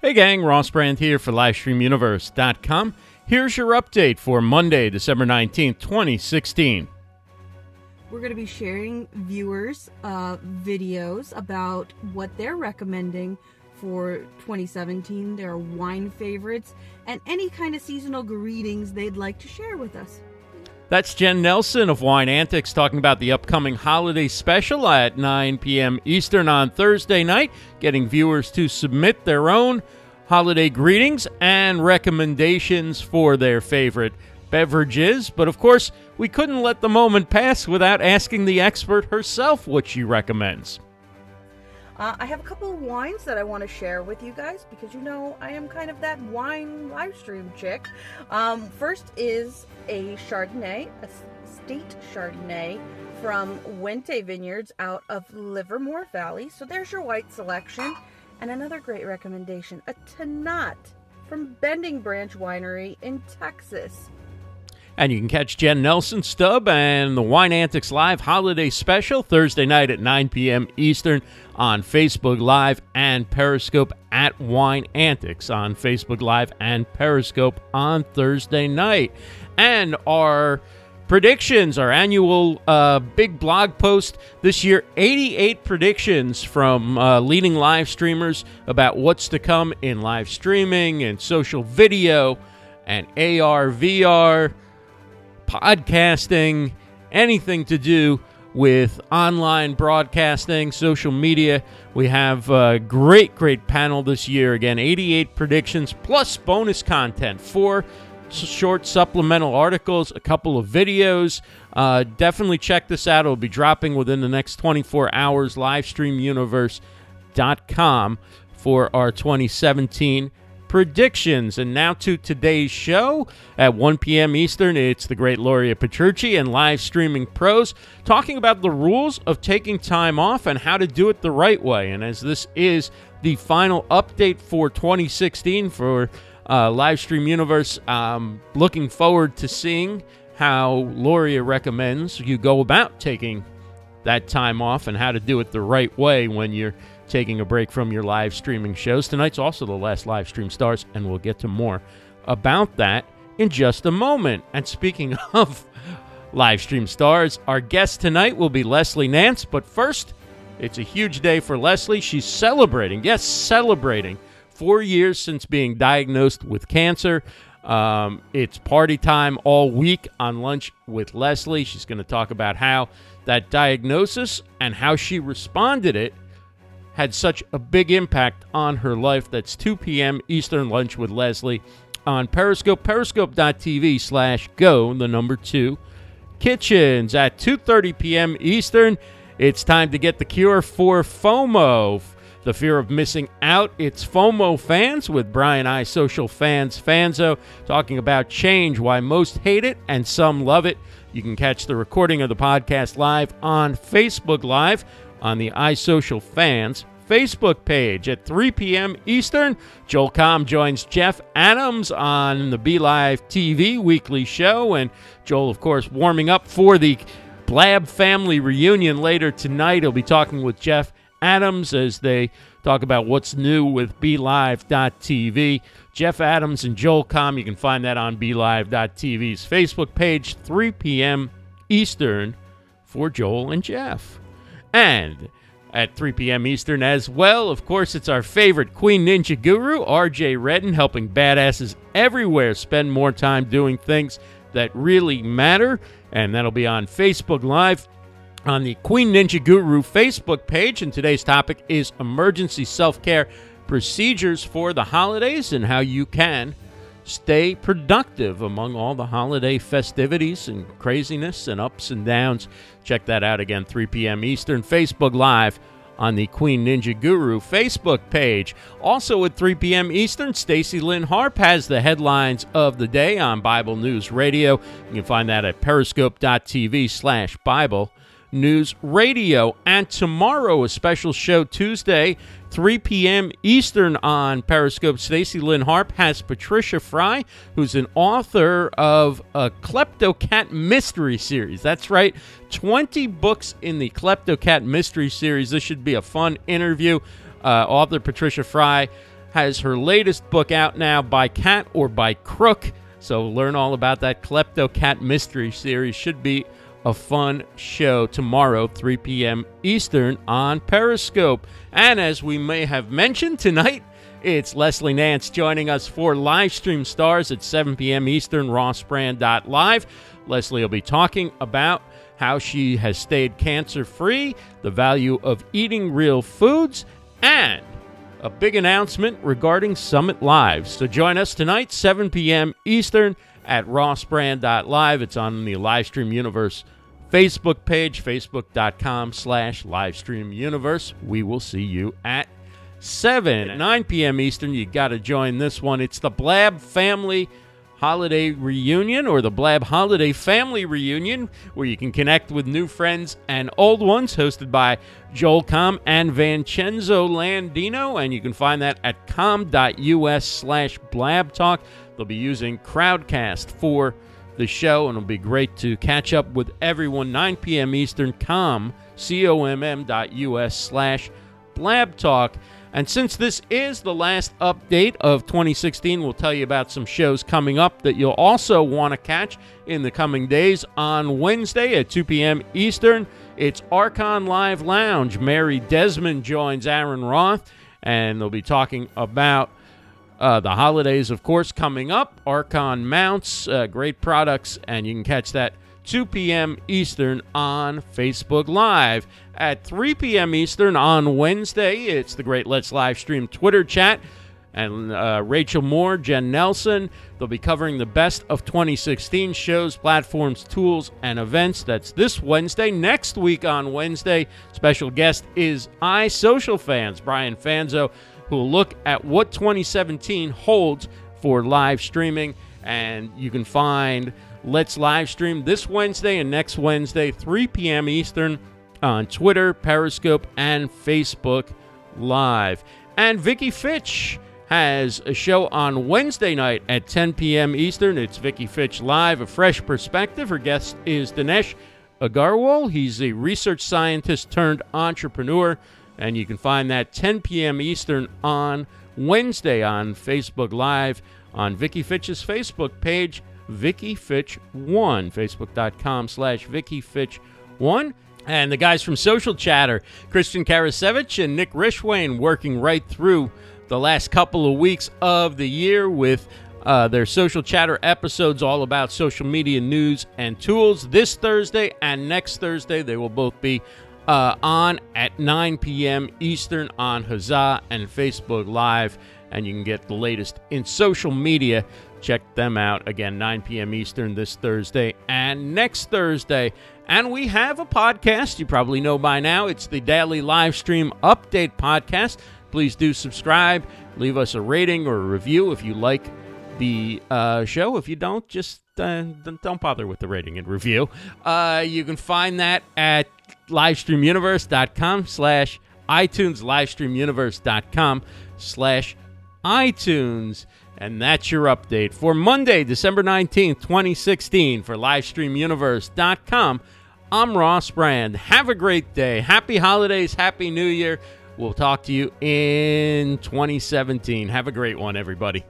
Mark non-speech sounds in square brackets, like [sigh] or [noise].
Hey gang, Ross Brand here for LivestreamUniverse.com. Here's your update for Monday, December 19th, 2016. We're going to be sharing viewers' uh, videos about what they're recommending for 2017, their wine favorites, and any kind of seasonal greetings they'd like to share with us. That's Jenn Nelson of Wine Antics talking about the upcoming holiday special at 9 p.m. Eastern on Thursday night, getting viewers to submit their own holiday greetings and recommendations for their favorite beverages. But of course, we couldn't let the moment pass without asking the expert herself what she recommends. Uh, I have a couple of wines that I want to share with you guys because you know I am kind of that wine live stream chick. Um, first is a Chardonnay, a state Chardonnay from Wente Vineyards out of Livermore Valley. So there's your white selection. And another great recommendation, a Tannat from Bending Branch Winery in Texas. And you can catch Jenn Nelson Stub and the Wine Antics Live Holiday Special Thursday night at 9 p.m. Eastern on Facebook Live and Periscope at Wine Antics on Facebook Live and Periscope on Thursday night. And our predictions, our annual uh, big blog post this year 88 predictions from uh, leading live streamers about what's to come in live streaming and social video and AR, VR podcasting, anything to do with online broadcasting, social media. We have a great, great panel this year. Again, 88 predictions plus bonus content, four short supplemental articles, a couple of videos. Uh, definitely check this out. It'll be dropping within the next 24 hours. Livestreamuniverse.com for our 2017 predictions. And now to today's show at 1 p.m. Eastern. It's the great Luria Petrucci and live streaming pros talking about the rules of taking time off and how to do it the right way. And as this is the final update for 2016 for uh, Livestream Universe, I'm looking forward to seeing how Loria recommends you go about taking that time off and how to do it the right way when you're taking a break from your live streaming shows. Tonight's also the last live stream starts, and we'll get to more about that in just a moment. And speaking [laughs] of live stream stars, our guest tonight will be Leslie Nance. But first, it's a huge day for Leslie. She's celebrating, yes, celebrating four years since being diagnosed with cancer. Um, it's party time all week on Lunch with Leslie. She's going to talk about how that diagnosis and how she responded it had such a big impact on her life. That's 2 p.m. Eastern Lunch with Leslie on Periscope, periscope.tv slash go, the number two. Kitchens at 2.30 p.m. Eastern. It's time to get the cure for FOMO, the fear of missing out. It's FOMO fans with Brian I, Social Fans Fanzo, talking about change, why most hate it and some love it. You can catch the recording of the podcast live on Facebook Live on the iSocial Fans Facebook page at 3 p.m. Eastern. Joel Comm joins Jeff Adams on the BeLive TV weekly show. And Joel, of course, warming up for the Blab family reunion later tonight. He'll be talking with Jeff Adams as they talk about what's new with BeLive.tv. Jeff Adams and Joel Comm, you can find that on BeLive.tv's Facebook page, 3 p.m. Eastern for Joel and Jeff. And at 3 p.m. Eastern as well. Of course, it's our favorite Queen Ninja Guru, RJ Redden, helping badasses everywhere spend more time doing things that really matter. And that'll be on Facebook Live on the Queen Ninja Guru Facebook page. And today's topic is emergency self care procedures for the holidays and how you can stay productive among all the holiday festivities and craziness and ups and downs. Check that out again, 3 p.m. Eastern, Facebook Live on the Queen Ninja Guru Facebook page. Also at 3 p.m. Eastern, Stacy Lynn Harp has the headlines of the day on Bible News Radio. You can find that at periscope.tv slash Bible News Radio. And tomorrow, a special show Tuesday, 3 p.m. Eastern on Periscope. Stacy Lynn Harp has Patricia Fry, who's an author of a Kleptocat mystery series. That's right, 20 books in the Kleptocat mystery series. This should be a fun interview. Uh, author Patricia Fry has her latest book out now by Cat or by Crook. So learn all about that Klepto Cat mystery series. Should be a fun show tomorrow, 3 p.m. Eastern on Periscope. And as we may have mentioned tonight, it's Leslie Nance joining us for live stream stars at 7 p.m. Eastern, rossbrand.live. Leslie will be talking about how she has stayed cancer free, the value of eating real foods, and a big announcement regarding Summit Live. So join us tonight, 7 p.m. Eastern at rossbrand.live. It's on the Livestream Universe Facebook page, facebook.com slash livestream universe. We will see you at 7 9 p.m. Eastern. You got to join this one. It's the Blab Family Holiday Reunion or the Blab Holiday Family Reunion, where you can connect with new friends and old ones, hosted by Joel Comm and Vincenzo Landino. And you can find that at comm.us slash blab talk. They'll be using Crowdcast for the show, and it'll be great to catch up with everyone. 9 p.m. Eastern, comm, C-O-M-M dot U-S slash blab talk. And since this is the last update of 2016, we'll tell you about some shows coming up that you'll also want to catch in the coming days. On Wednesday at 2 p.m. Eastern, it's Arkon Live Lounge. Mary Desmond joins Aaron Roth, and they'll be talking about uh, the holidays, of course, coming up. Arkon mounts, uh, great products, and you can catch that 2 p.m. Eastern on Facebook Live. At 3 p.m. Eastern on Wednesday, it's the Great Let's Live Stream Twitter chat. And uh, Rachel Moore, Jenn Nelson, they'll be covering the best of 2016 shows, platforms, tools, and events. That's this Wednesday. Next week on Wednesday, special guest is iSocial Fans, Brian Fanzo, who will look at what 2017 holds for live streaming. And you can find Let's live stream this Wednesday and next Wednesday, 3 p.m. Eastern, on Twitter, Periscope, and Facebook Live. And Vicki Fitch has a show on Wednesday night at 10 p.m. Eastern. It's Vicki Fitch Live, a fresh perspective. Her guest is Dinesh Agarwal. He's a research scientist turned entrepreneur, and you can find that 10 p.m. Eastern on Wednesday on Facebook Live on Vicki Fitch's Facebook page. Vicki Fitch one Facebook.com slash Vicki Fitch one And the guys from Social Chatter, Christian Karasiewicz and Nick Rishwain, working right through the last couple of weeks of the year with uh, their Social Chatter episodes all about social media news and tools. This Thursday and next Thursday, they will both be uh, on at 9 p.m. Eastern on Huzza and Facebook Live. And you can get the latest in social media Check them out again, 9 p.m. Eastern this Thursday and next Thursday. And we have a podcast. You probably know by now. It's the Daily Live Stream Update Podcast. Please do subscribe, leave us a rating or a review if you like the uh, show. If you don't, just uh, don't bother with the rating and review. Uh, you can find that at livestreamuniverse.com slash iTunes, livestreamuniverse.com slash iTunes. And that's your update for Monday, December 19th, 2016 for LivestreamUniverse.com. I'm Ross Brand. Have a great day. Happy holidays. Happy New Year. We'll talk to you in 2017. Have a great one, everybody.